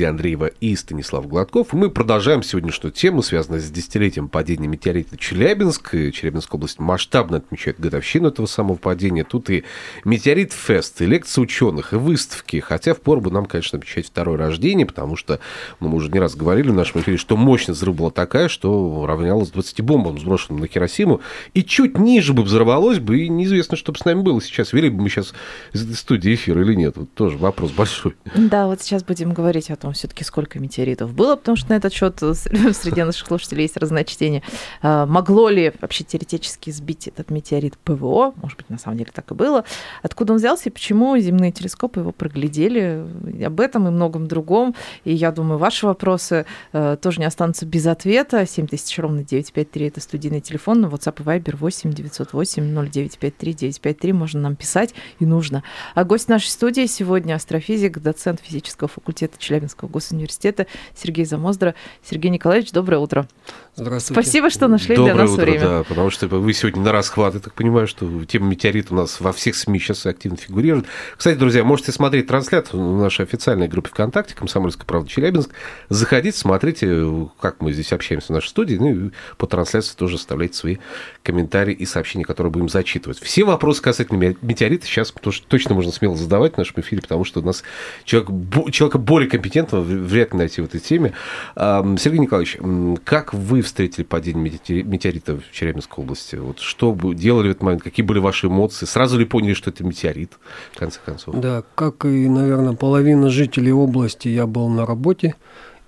Лидия Андреева и Станислав Гладков. Мы продолжаем сегодняшнюю тему, связанную с десятилетием падения метеорита Челябинск. Челябинская область масштабно отмечает годовщину этого самого падения. Тут и метеорит фест, и лекции ученых, и выставки. Хотя в пору бы нам, конечно, отмечать второе рождение, потому что ну, мы уже не раз говорили в нашем эфире, что мощность взрыва была такая, что равнялась 20 бомбам, сброшенным на Хиросиму. И чуть ниже бы взорвалось бы, и неизвестно, что бы с нами было сейчас. Вели бы мы сейчас из этой студии эфир или нет. Вот тоже вопрос большой. Да, вот сейчас будем говорить о том, все-таки сколько метеоритов было, потому что на этот счет среди наших слушателей есть разночтение. А, Могло ли вообще теоретически сбить этот метеорит ПВО? Может быть, на самом деле так и было. Откуда он взялся и почему земные телескопы его проглядели? Об этом и многом другом. И я думаю, ваши вопросы э, тоже не останутся без ответа. 7000 ровно 953 это студийный телефон, на WhatsApp и Viber 8 908 0953 953 можно нам писать и нужно. А гость нашей студии сегодня астрофизик, доцент физического факультета Челябинского госуниверситета Сергей Замоздра. Сергей Николаевич, доброе утро. Здравствуйте. Спасибо, что нашли Доброе для нас утро, время. да, потому что вы сегодня на расхват, я так понимаю, что тема метеорит у нас во всех СМИ сейчас активно фигурирует. Кстати, друзья, можете смотреть трансляцию в нашей официальной группе ВКонтакте «Комсомольская правда Челябинск». Заходите, смотрите, как мы здесь общаемся в нашей студии, ну и по трансляции тоже оставляйте свои комментарии и сообщения, которые будем зачитывать. Все вопросы касательно ме- метеорита сейчас тоже точно можно смело задавать в нашем эфире, потому что у нас человек, человека более компетентного вряд ли найти в этой теме. Сергей Николаевич, как вы встретили падение метеори- метеорита в Челябинской области? Вот что вы делали в этот момент? Какие были ваши эмоции? Сразу ли поняли, что это метеорит, в конце концов? Да, как и, наверное, половина жителей области, я был на работе,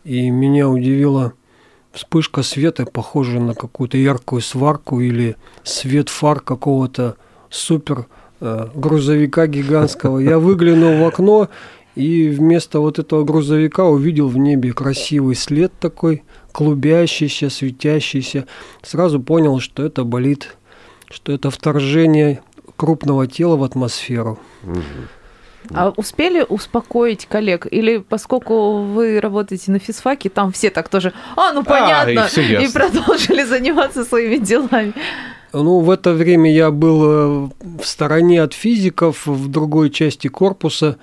и меня удивила вспышка света, похожая на какую-то яркую сварку или свет фар какого-то супер э, грузовика гигантского. Я выглянул в окно и вместо вот этого грузовика увидел в небе красивый след такой, клубящийся, светящийся. Сразу понял, что это болит, что это вторжение крупного тела в атмосферу. А успели успокоить коллег? Или поскольку вы работаете на физфаке, там все так тоже, а, ну понятно, и всё ясно. продолжили заниматься своими делами. Ну, в это время я был э, в стороне от физиков, в другой части корпуса,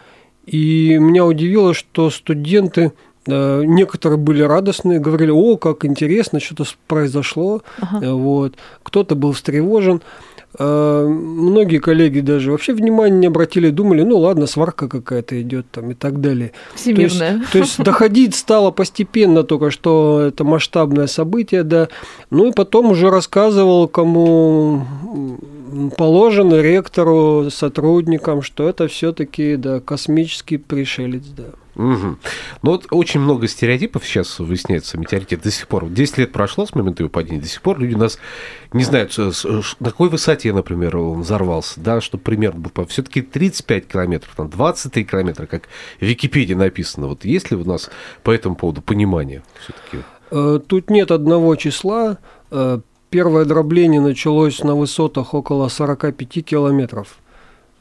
и меня удивило, что студенты, э, некоторые были радостные, говорили, о, как интересно, что-то произошло, Ага. Вот. кто-то был встревожен. Э, Многие коллеги даже вообще внимания не обратили, думали, ну ладно, сварка какая-то идет там и так далее. То есть, Всемирная. то есть доходить стало постепенно только, что это масштабное событие, да. Ну и потом уже рассказывал, кому положено, ректору, сотрудникам, что это все-таки да, космический пришелец, да. Мгм. Ну вот очень много стереотипов сейчас выясняется метеорите до сих пор. 10 лет прошло с момента его падения, до сих пор люди нас не знают, на какой высоте, например, он взорвался, да, что примерно был. Все-таки 35 километров, там 23 километра, как в Википедии написано. Вот есть ли у нас по этому поводу понимание все-таки? Э, Тут нет одного числа. Э, Первое дробление началось на высотах около 45 километров.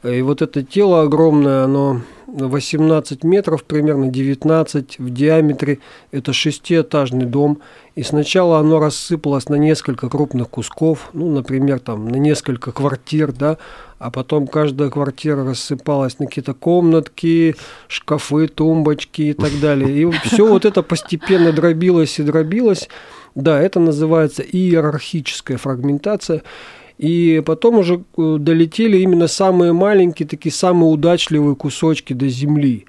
И вот это тело огромное, оно 18 метров, примерно 19 в диаметре. Это шестиэтажный дом. И сначала оно рассыпалось на несколько крупных кусков, ну, например, там на несколько квартир, да, а потом каждая квартира рассыпалась на какие-то комнатки, шкафы, тумбочки и так далее. И все вот это постепенно дробилось и дробилось. Да, это называется иерархическая фрагментация. И потом уже э, долетели именно самые маленькие, такие самые удачливые кусочки до земли.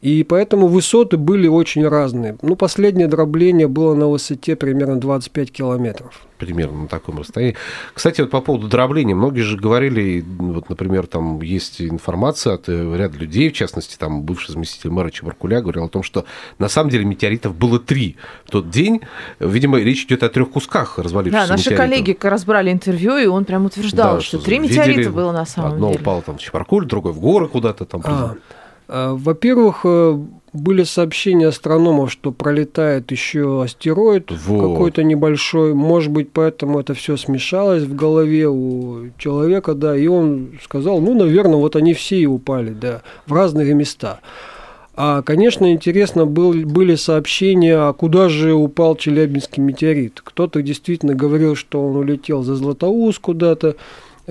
И поэтому высоты были очень разные. Ну, последнее дробление было на высоте примерно 25 километров. примерно на таком расстоянии. Кстати, вот по поводу дробления, многие же говорили, вот, например, там есть информация от э, ряда людей, в частности, там бывший заместитель мэра Чебаркуля говорил о том, что на самом деле метеоритов было три в тот день. Видимо, речь идет о трех кусках развалившихся Да, наши метеоритов. коллеги разбрали интервью, и он прям утверждал, Да, что что три видели, метеорита было на самом Одно деле. упало там в Чебаркуль, другое в горы куда-то там. А, Во-первых, э, были сообщения астрономов, что пролетает еще астероид Вот. какой-то небольшой. Может быть, поэтому это все смешалось в голове у человека, да. И он сказал, ну, наверное, вот они все и упали, да, в разные места. А, конечно, интересно был, были сообщения, а куда же упал Челябинский метеорит. Кто-то действительно говорил, что он улетел за Златоуст куда-то,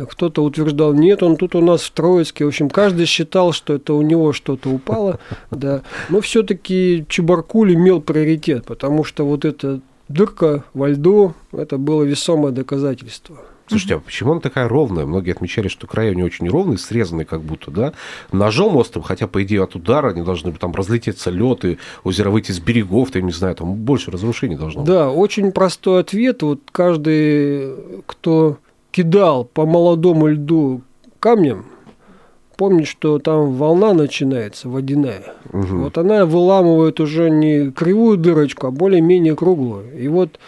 кто-то утверждал, нет, он тут у нас в Троицке. В общем, каждый считал, что это у него что-то упало. Да. Но все-таки Чебаркуль имел приоритет, потому что вот эта дырка во льду, это было весомое доказательство. Слушайте, а почему она такая ровная? Многие отмечали, что края у нее очень ровные, срезанные как будто, да? Ножом острым, хотя, по идее, от удара они должны там разлететься лед и озеро выйти с берегов, я не знаю, там больше разрушений должно быть. Да, очень простой ответ. Вот каждый, кто кидал по молодому льду камнем, помнит, что там волна начинается, водяная. Мгм. Вот она выламывает уже не кривую дырочку, а более-менее круглую. И вот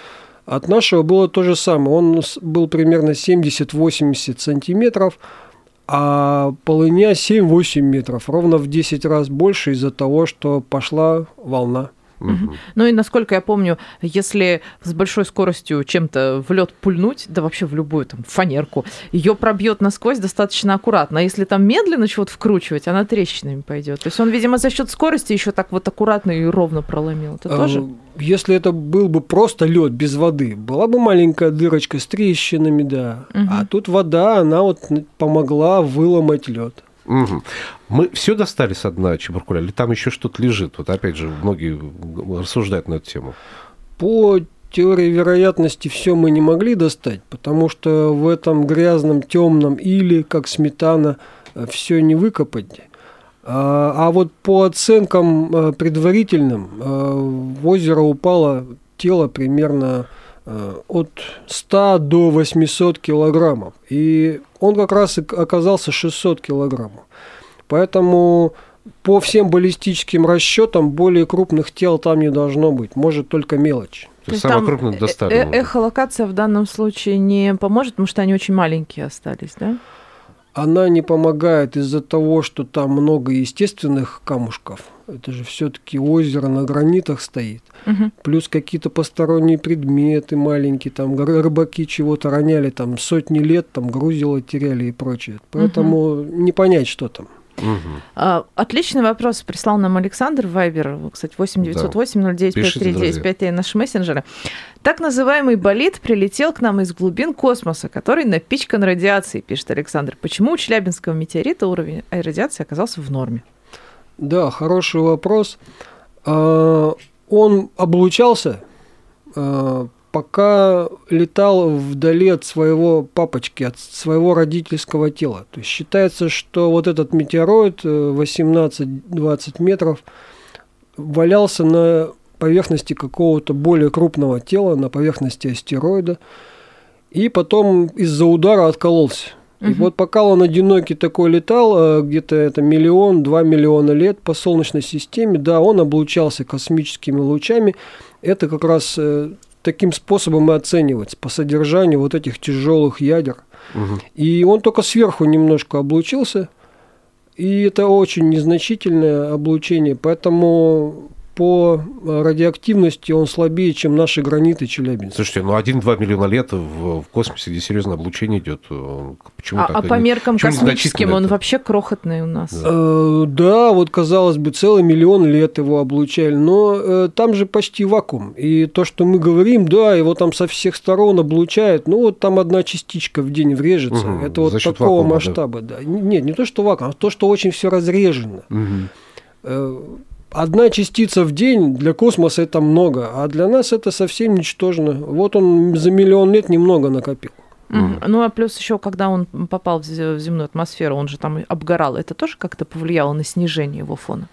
от нашего было то же самое. Он был примерно 70-80 сантиметров, а полыня 7-8 метров. Ровно в 10 раз больше из-за того, что пошла волна. Мгм. Ну и насколько я помню, если с большой скоростью чем-то в лед пульнуть, да вообще в любую там фанерку, ее пробьет насквозь достаточно аккуратно. А если там медленно чего-то вкручивать, она трещинами пойдет. То есть он, видимо, за счет скорости еще так вот аккуратно и ровно проломил. Это тоже? А, Если это был бы просто лед без воды, была бы маленькая дырочка с трещинами, да. Мгм. А тут вода, она вот помогла выломать лед. Мгм. Мы все достали со дна Чебаркуля, или там еще что-то лежит? Вот опять же, многие рассуждают на эту тему. По теории вероятности все мы не могли достать, потому что в этом грязном, темном или, как сметана, все не выкопать. А, а вот по оценкам э, предварительным э, в озеро упало тело примерно э, от 100 до 800 килограммов. И он как раз и оказался 600 килограммов. Поэтому по всем баллистическим расчетам более крупных тел там не должно быть. Может только мелочь. То есть самое крупное э- достали. э- можно. эхолокация в данном случае не поможет, потому что они очень маленькие остались, да? Она не помогает из-за того, что там много естественных камушков. Это же все-таки озеро на гранитах стоит. Мгм. Плюс какие-то посторонние предметы маленькие, там рыбаки чего-то роняли, там сотни лет, там грузило теряли и прочее. Поэтому не понять, что там. А, Отличный вопрос прислал нам Александр Вайбер, кстати, 8908 09 Пишите, 5395 наши мессенджеры. Так называемый болид прилетел к нам из глубин космоса, который напичкан радиацией, пишет Александр. Почему у Челябинского метеорита уровень радиации оказался в норме? Да, хороший вопрос. А, Он облучался, а, пока летал вдали от своего папочки, от своего родительского тела. То есть считается, что вот этот метеороид э, 18-20 метров валялся на поверхности какого-то более крупного тела, на поверхности астероида, и потом из-за удара откололся. И Мгм. вот пока он одинокий такой летал, э, где-то это миллион, два миллиона лет по Солнечной системе, да, он облучался космическими лучами. Это как раз э, таким способом и оценивается по содержанию вот этих тяжелых ядер. Мгм. И он только сверху немножко облучился, и это очень незначительное облучение, поэтому по э, радиоактивности он слабее, чем наши граниты Челябинска. Слушайте, ну 1-2 миллиона лет в, в космосе, где серьезное облучение идет, э, почему А, так? а по меркам почему космическим он это? вообще крохотный у нас. Да. Э, Да, вот казалось бы, целый миллион лет его облучали, но э, там же почти вакуум. И то, что мы говорим, да, его там со всех сторон облучает, ну вот там одна частичка в день врежется. Мгм, Это вот такого вакуума, да. масштаба, да. Н- Нет, не то, что вакуум, а то, что очень все разрежено. Мгм. Одна частица в день для космоса это много, а для нас это совсем ничтожно. Вот он за миллион лет немного накопил. Мгм. Ну, а плюс еще, когда он попал в земную атмосферу, он же там обгорал. Это тоже как-то повлияло на снижение его фона?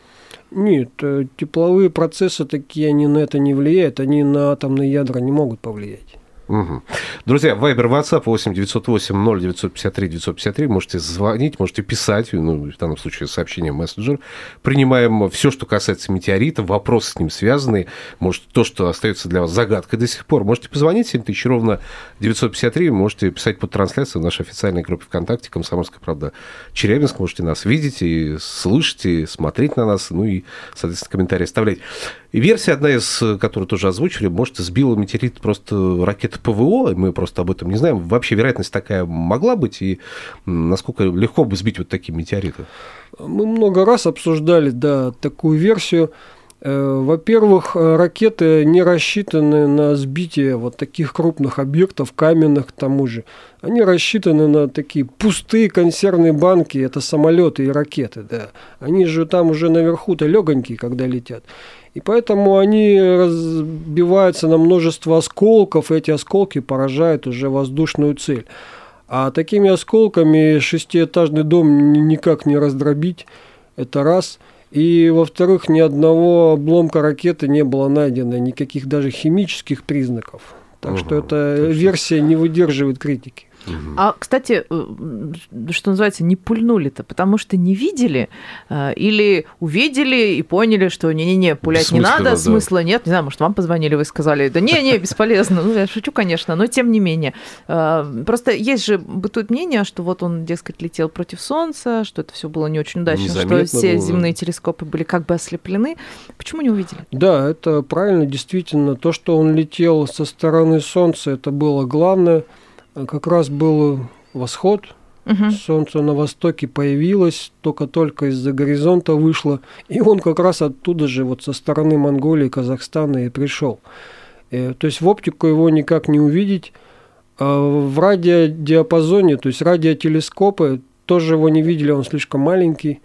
Нет, э, тепловые процессы такие, они на это не влияют, они на атомные ядра не могут повлиять. Угу. Друзья, Вайбер, WhatsApp 8 908 0 953 953. Можете звонить, можете писать, ну, в данном случае сообщение мессенджер. Принимаем все, что касается метеорита, вопросы с ним связанные. Может, то, что остается для вас загадкой до сих пор. Можете позвонить 7 тысяч ровно 953. Можете писать под трансляцию в нашей официальной группе ВКонтакте «Комсомольская правда» Челябинск. Можете нас видеть и слышать, и смотреть на нас, ну и, соответственно, комментарии оставлять. И версия одна из, которую тоже озвучили, может, сбила метеорит просто ракета ПВО, мы просто об этом не знаем. Вообще вероятность такая могла быть, и насколько легко бы сбить вот такие метеориты? Мы много раз обсуждали, да, такую версию. Э, во-первых, ракеты не рассчитаны на сбитие вот таких крупных объектов, каменных к тому же. Они рассчитаны на такие пустые консервные банки, это самолеты и ракеты, да. Они же там уже наверху-то легонькие, когда летят. И поэтому они разбиваются на множество осколков, и эти осколки поражают уже воздушную цель. А такими осколками шестиэтажный дом никак не раздробить. Это раз. И, во-вторых, ни одного обломка ракеты не было найдено, никаких даже химических признаков. Так угу, что эта версия не выдерживает критики. А, кстати, э, что называется, не пульнули-то, потому что не видели э, или увидели и поняли, что не-не-не, пулять не надо, да. смысла нет. Не знаю, может, вам позвонили, вы сказали, да не-не, бесполезно. Ну, я шучу, конечно, но тем не менее. Э, просто есть же бытует мнение, что вот он, дескать, летел против Солнца, что это все было не очень удачно, Незаметно что все было. земные телескопы были как бы ослеплены. Почему не увидели? Да, это правильно, действительно. То, что он летел со стороны Солнца, это было главное – как раз был восход, угу. солнце на востоке появилось, только-только из-за горизонта вышло, и он как раз оттуда же, вот со стороны Монголии, Казахстана и пришел. Э, то есть в оптику его никак не увидеть. А в радиодиапазоне, то есть радиотелескопы, тоже его не видели, он слишком маленький.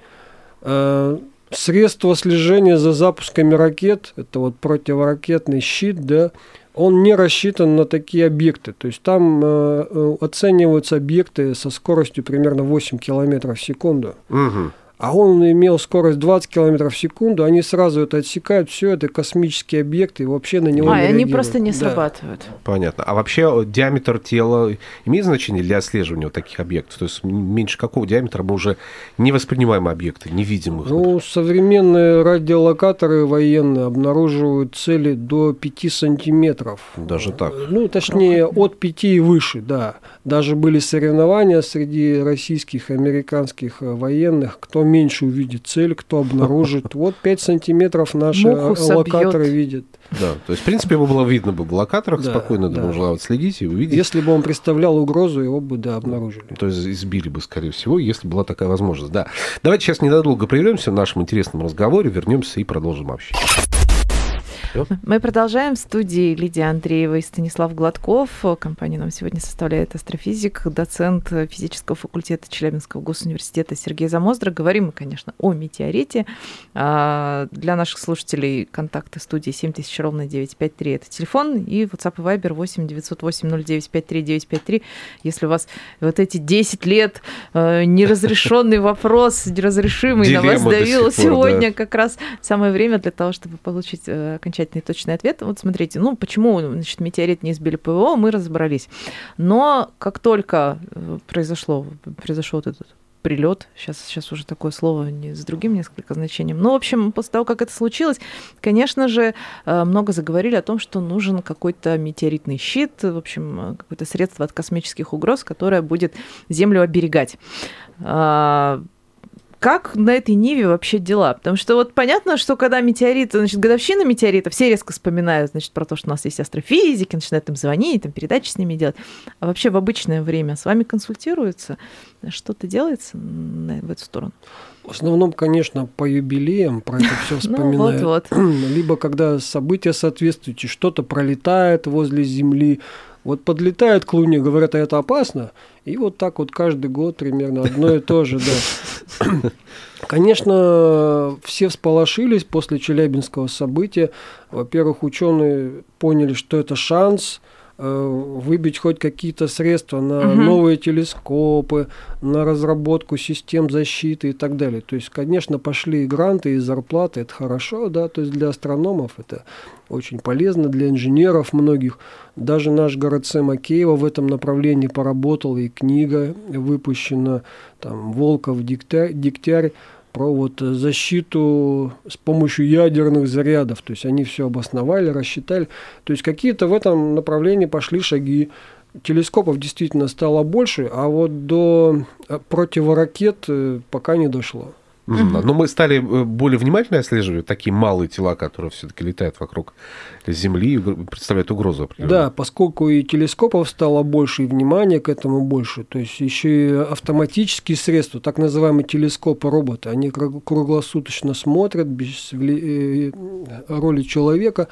Э, средства слежения за запусками ракет, это вот противоракетный щит, да, он не рассчитан на такие объекты. То есть там э, э оцениваются объекты со скоростью примерно 8 км в секунду. Угу а он имел скорость 20 км в секунду, они сразу это отсекают, все это космические объекты, и вообще на него а, не они просто не срабатывают. Да. Понятно. А вообще диаметр тела имеет значение для отслеживания вот таких объектов? То есть меньше какого диаметра мы уже не воспринимаем объекты, не видим их? Ну, современные радиолокаторы военные обнаруживают цели до 5 сантиметров. Даже так? Ну, точнее, от 5 и выше, да. Даже были соревнования среди российских и американских военных, кто меньше увидит цель, кто обнаружит. Вот 5 сантиметров наши локаторы видят. Да, то есть, в принципе, его было видно бы в локаторах, да, спокойно да. можно отследить и увидеть. Если бы он представлял угрозу, его бы, да, обнаружили. То есть, избили бы, скорее всего, если была такая возможность, да. Давайте сейчас ненадолго прервемся в нашем интересном разговоре, вернемся и продолжим общение. Мы продолжаем. В студии Лидия Андреева и Станислав Гладков. Компания нам сегодня составляет астрофизик, доцент физического факультета Челябинского госуниверситета Сергей Замоздро. Говорим мы, конечно, о метеорите. А, для наших слушателей контакты студии 7000 ровно 953 это телефон и WhatsApp и Viber 8 908 0953 953. Если у вас вот эти 10 лет э, неразрешенный вопрос, неразрешимый на вас давил сегодня, как раз самое время для того, чтобы получить э, окончательный окончательный точный ответ. Вот смотрите, ну почему значит, метеорит не избили ПВО, мы разобрались. Но как только э, произошло, произошел вот этот прилет. Сейчас, сейчас уже такое слово не с другим несколько значением. Но, ну, в общем, после того, как это случилось, конечно же, э, много заговорили о том, что нужен какой-то метеоритный щит, в общем, э, какое-то средство от космических угроз, которое будет Землю оберегать. Как на этой Ниве вообще дела? Потому что вот понятно, что когда метеорит, значит, годовщина метеорита, все резко вспоминают, значит, про то, что у нас есть астрофизики, начинают им звонить, там передачи с ними делать. А вообще в обычное время с вами консультируются? Что-то делается в эту сторону? В основном, конечно, по юбилеям про это все ну, вспоминают. вот, вот. Либо когда события соответствующие, что-то пролетает возле Земли, вот подлетают к Луне, говорят, а это опасно, и вот так вот каждый год примерно одно и то же, да. Конечно, все всполошились после Челябинского события. Во-первых, ученые поняли, что это шанс выбить хоть какие-то средства на Мгм. новые телескопы, на разработку систем защиты и так далее. То есть, конечно, пошли и гранты, и зарплаты, это хорошо, да, то есть для астрономов это очень полезно, для инженеров многих. Даже наш ГРЦ Макеева в этом направлении поработал, и книга выпущена, там, Волков, Дегтярь, Дегтярь про вот э, защиту с помощью ядерных зарядов. То есть они все обосновали, рассчитали. То есть какие-то в этом направлении пошли шаги. Телескопов действительно стало больше, а вот до э, противоракет э, пока не дошло. Мгм. Но мы стали э, более внимательно отслеживать такие малые тела, которые все-таки летают вокруг Земли и представляют угрозу. Да, поскольку и телескопов стало больше, и внимания к этому больше, то есть еще и автоматические средства, так называемые телескопы-роботы, они кру- круглосуточно смотрят без э, роли человека,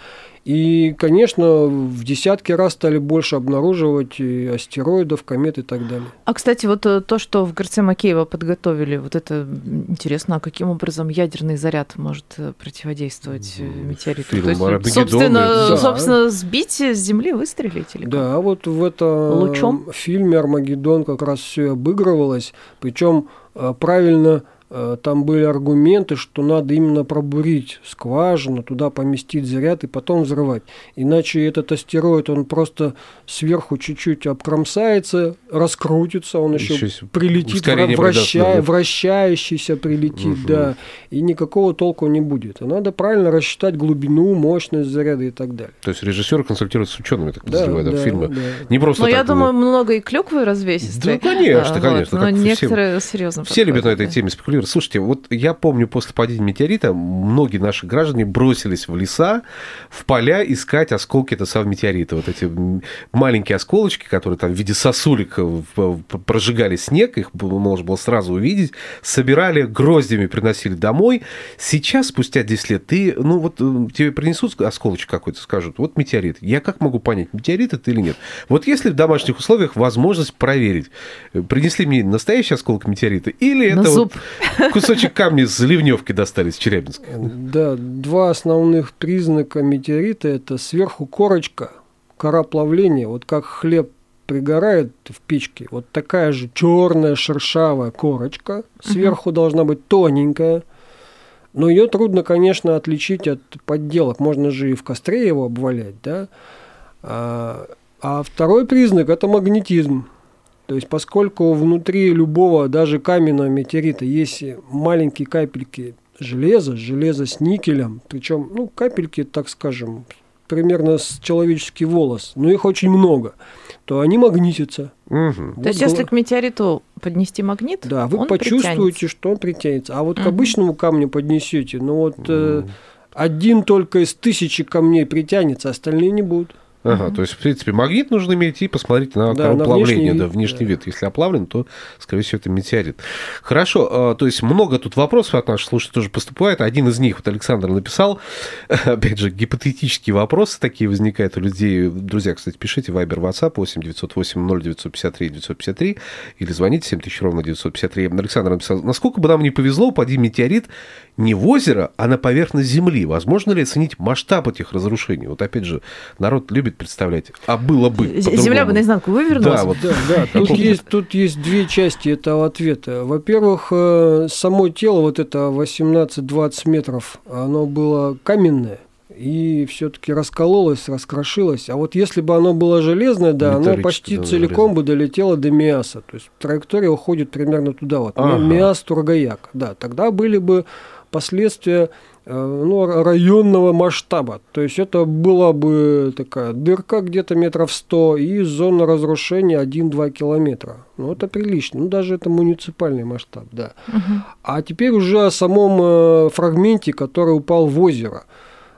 и, конечно, в десятки раз стали больше обнаруживать и астероидов, комет и так далее. А, кстати, вот э, то, что в ГРЦ Макеева подготовили, вот это интересно, а каким образом ядерный заряд может э, противодействовать э, метеориту? фильм То есть, «Армагеддон», собственно, да. собственно, сбить с Земли, выстрелить или как? Да, а вот в этом Лучом? фильме Армагеддон как раз все обыгрывалось. Причем правильно там были аргументы, что надо именно пробурить скважину, туда поместить заряд и потом взрывать. Иначе этот астероид, он просто сверху чуть-чуть обкромсается, раскрутится, он еще, Еще прилетит, ускорение вра- придаст, вращая- да. вращающийся прилетит, Мгм. да, и никакого толку не будет. И надо правильно рассчитать глубину, мощность заряда и так далее. То есть режиссер консультируется с учеными, так подозреваю, да, да, фильмы. да. Не просто Но так, я да. думаю, много и клюквы развесистой. Да, конечно, А, конечно, Вот, но как все- некоторые серьезно Все любят на этой теме спекулировать. Слушайте, вот я помню, после падения метеорита многие наши граждане бросились в леса, в поля искать осколки этого самого метеорита. Вот эти маленькие осколочки, которые там в виде сосулек э, в- прожигали снег, их можно было сразу увидеть, собирали гроздями, приносили домой. Сейчас, спустя 10 лет, ты, ну вот э, тебе принесут осколочек какой-то, скажут, вот метеорит. Я как могу понять, метеорит это или нет? Вот если в домашних условиях возможность проверить, э, принесли мне настоящий осколок метеорита или На это зуб. вот кусочек камня с ливневки достали из Челябинска? Да, два основных признака метеорита – это сверху корочка, кора плавления, вот как хлеб пригорает в печке, вот такая же черная шершавая корочка, сверху должна быть тоненькая, но ее трудно, конечно, отличить от подделок, можно же и в костре его обвалять, да. А, а второй признак – это магнетизм. То есть, поскольку внутри любого, даже каменного метеорита, есть маленькие капельки железа, железо с никелем, причем, ну, капельки, так скажем, примерно с человеческий волос, но их очень много, то они магнитятся. Вот То есть, если к метеориту поднести магнит, Да, вы он почувствуете, притянется. что он притянется. А вот к Мгм. обычному камню поднесете, ну вот э, один только из тысячи камней притянется, остальные не будут. Ага, то есть, в принципе, магнит нужно иметь и посмотреть на Да, на плавления, внешний да, внешний да. вид. Если оплавлен, то, скорее всего, это метеорит. Хорошо, а, то есть много тут вопросов от наших слушателей тоже поступает. Один из них, вот Александр написал, опять же, гипотетические вопросы такие возникают у людей. Друзья, кстати, пишите Viber, WhatsApp 8 908 0953 953 или звоните 7000 ровно 953. Александр написал, насколько бы нам не повезло, упади метеорит не в озеро, а на поверхность Земли. Возможно ли оценить масштаб этих разрушений? Вот опять же, народ любит представлять, а было бы Земля бы наизнанку вывернулась. Да, вот. Да, да, тут есть, тут есть две части этого ответа. Во-первых, э, само тело, вот это 18-20 метров, оно было каменное и все-таки раскололось, раскрошилось. А вот если бы оно было железное, да, оно почти да, целиком бы долетело до Миаса. То есть траектория уходит примерно туда, вот, Ага. Миас Тургаяк. Да, тогда были бы последствия ну, р- районного масштаба. То есть это была бы такая дырка где-то метров 100 и зона разрушения 1-2 километра. Ну, это прилично. Ну, даже это муниципальный масштаб, да. Мгм. А теперь уже о самом э, фрагменте, который упал в озеро.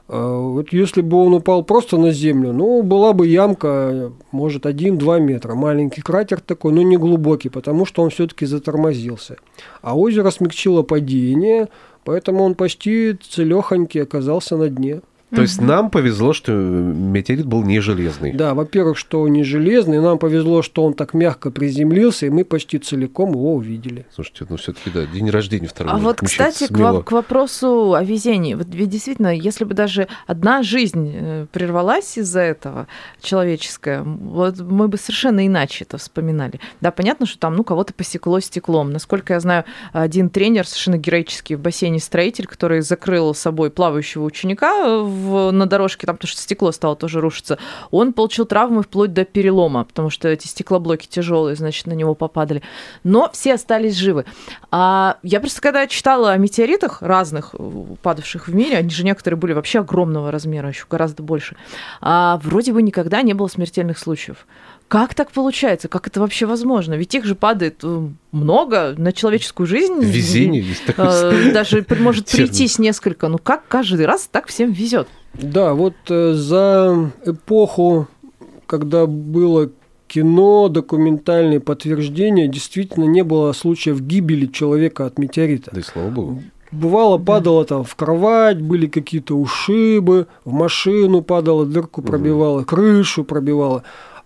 Э, Вот если бы он упал просто на землю, ну, была бы ямка, э, может, 1-2 метра. Маленький кратер такой, но не глубокий, потому что он все-таки затормозился. А озеро смягчило падение, поэтому он почти целехонький оказался на дне. То есть нам повезло, что метеорит был не железный. Да, во-первых, что он не железный, нам повезло, что он так мягко приземлился, и мы почти целиком его увидели. Слушайте, ну все-таки да, день рождения второй. А вот, кстати, к, к вопросу о везении. Вот ведь действительно, если бы даже одна жизнь э, прервалась из-за этого человеческая, вот мы бы совершенно иначе это вспоминали. Да, понятно, что там, ну, кого-то посекло стеклом. Насколько я знаю, один тренер совершенно героический в бассейне строитель, который закрыл собой плавающего ученика в, на дорожке, там, потому что стекло стало тоже рушиться, он получил травмы вплоть до перелома, потому что эти стеклоблоки тяжелые, значит, на него попадали. Но все остались живы. А я просто когда читала о метеоритах разных, э, падавших в мире, они же некоторые были вообще огромного размера, еще гораздо больше, а вроде бы никогда не было смертельных случаев. Как так получается? Как это вообще возможно? Ведь их же падает э, много на человеческую жизнь. Везение есть такое. Э, Даже может прийтись несколько. Ну как каждый раз так всем везет? Да, вот э, за эпоху, когда было кино, документальные подтверждения, действительно не было случаев гибели человека от метеорита. Да и слава богу. Бывало, падало там в кровать, были какие-то ушибы, в машину падало, дырку пробивало, крышу пробивало.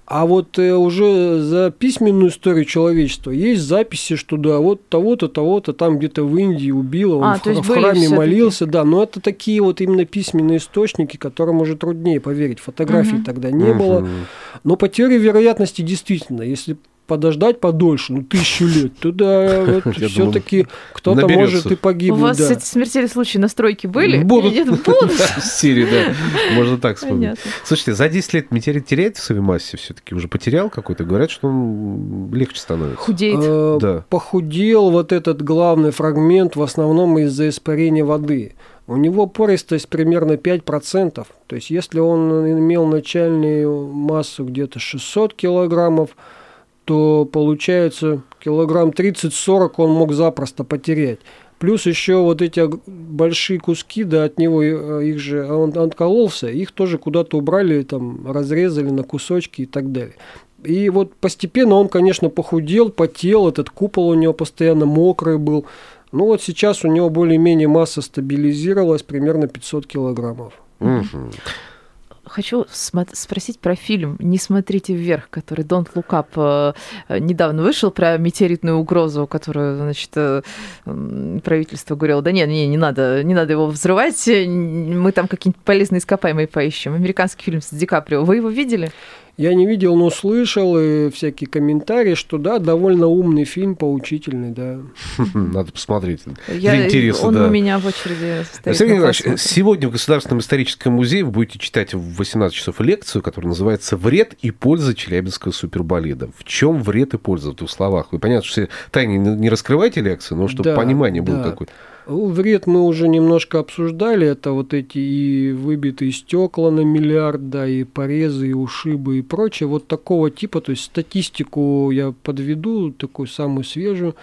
А вот э, уже за письменную историю человечества есть записи, что да, вот того-то, того-то там где-то в Индии убило, он А, в, в храме молился, да, но это такие вот именно письменные источники, которым уже труднее поверить. Фотографий Мгм. тогда не было. Мгм. Но по теории вероятности действительно, если подождать подольше, ну тысячу лет, то да, вот все-таки кто-то может и У погибнуть. вас да. эти смертельные случаи на стройке были? Будут. Нет, будут. С Сирии, да. Можно так вспомнить. Понятно. Слушайте, за 10 лет метеорит теряет в своей массе все-таки? Уже потерял какой-то? Говорят, что он легче становится. Худеет. Э, Да. Похудел вот этот главный фрагмент в основном из-за испарения воды. У него пористость примерно 5%. То есть если он имел начальную массу где-то 600 килограммов, то получается килограмм 30-40 он мог запросто потерять. Плюс еще вот эти большие куски, да, от него э, их же он откололся, их тоже куда-то убрали, там разрезали на кусочки и так далее. И вот постепенно он, конечно, похудел, потел, этот купол у него постоянно мокрый был. Ну вот сейчас у него более-менее масса стабилизировалась, примерно 500 килограммов. Мгм. Хочу спросить про фильм «Не смотрите вверх», который Don't Look Up э, недавно вышел про метеоритную угрозу, которую, значит, э, правительство говорило, да нет, не, не надо, не надо его взрывать, мы там какие-нибудь полезные ископаемые поищем. Американский фильм с Ди Каприо. Вы его видели? Я не видел, но слышал и всякие комментарии, что да, довольно умный фильм, поучительный, да. Надо посмотреть. Я, Для интереса, он да. у меня в очереди стоит. Сергей Николаевич, сегодня в Государственном историческом музее вы будете читать в 18 часов лекцию, которая называется «Вред и польза Челябинского суперболида». В чем вред и польза в двух словах? Вы понятно, что все тайны не не раскрывайте лекцию, но чтобы Да, понимание было да. какое-то. Ну, Вред мы уже немножко обсуждали. Это вот эти и выбитые стекла на миллиард, да, и порезы, и ушибы, и прочее. Вот такого типа, то есть статистику я подведу, такую самую свежую.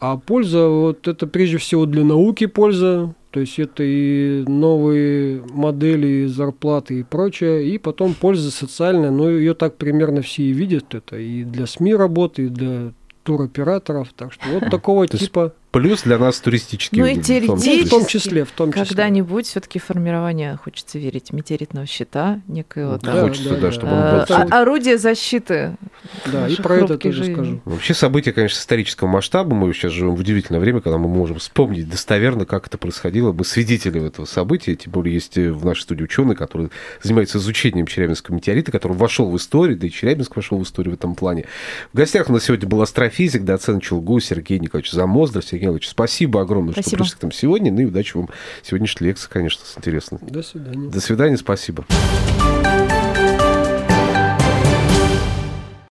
А польза, вот это прежде всего для науки польза, то есть это и новые модели зарплаты и прочее, и потом польза социальная, но ее так примерно все и видят, это и для СМИ работы, и для туроператоров, так что вот такого типа Плюс для нас туристический. Ну и в том числе. ну, в теоретически. том числе, в том числе. Когда-нибудь все-таки формирование, хочется верить, метеоритного щита, некоего Да, там, Хочется, да, чтобы он был целый. а- орудие защиты. Да, и про это тоже жизней. скажу. Вообще события, конечно, исторического масштаба. Мы сейчас живем в удивительное время, когда мы можем вспомнить достоверно, как это происходило. Мы свидетели этого события. Тем более есть э, в нашей студии ученый, который занимается изучением Челябинского метеорита, который вошел в историю, да и Челябинск вошел в историю в этом плане. В гостях у нас сегодня был астрофизик, доцент Челгу Сергей Николаевич Замоздров. Сергей Николаевич, спасибо огромное, Спасибо. что пришли к нам сегодня. Ну и удачи вам в сегодняшней лекции, конечно, интересно. До свидания. До свидания, спасибо.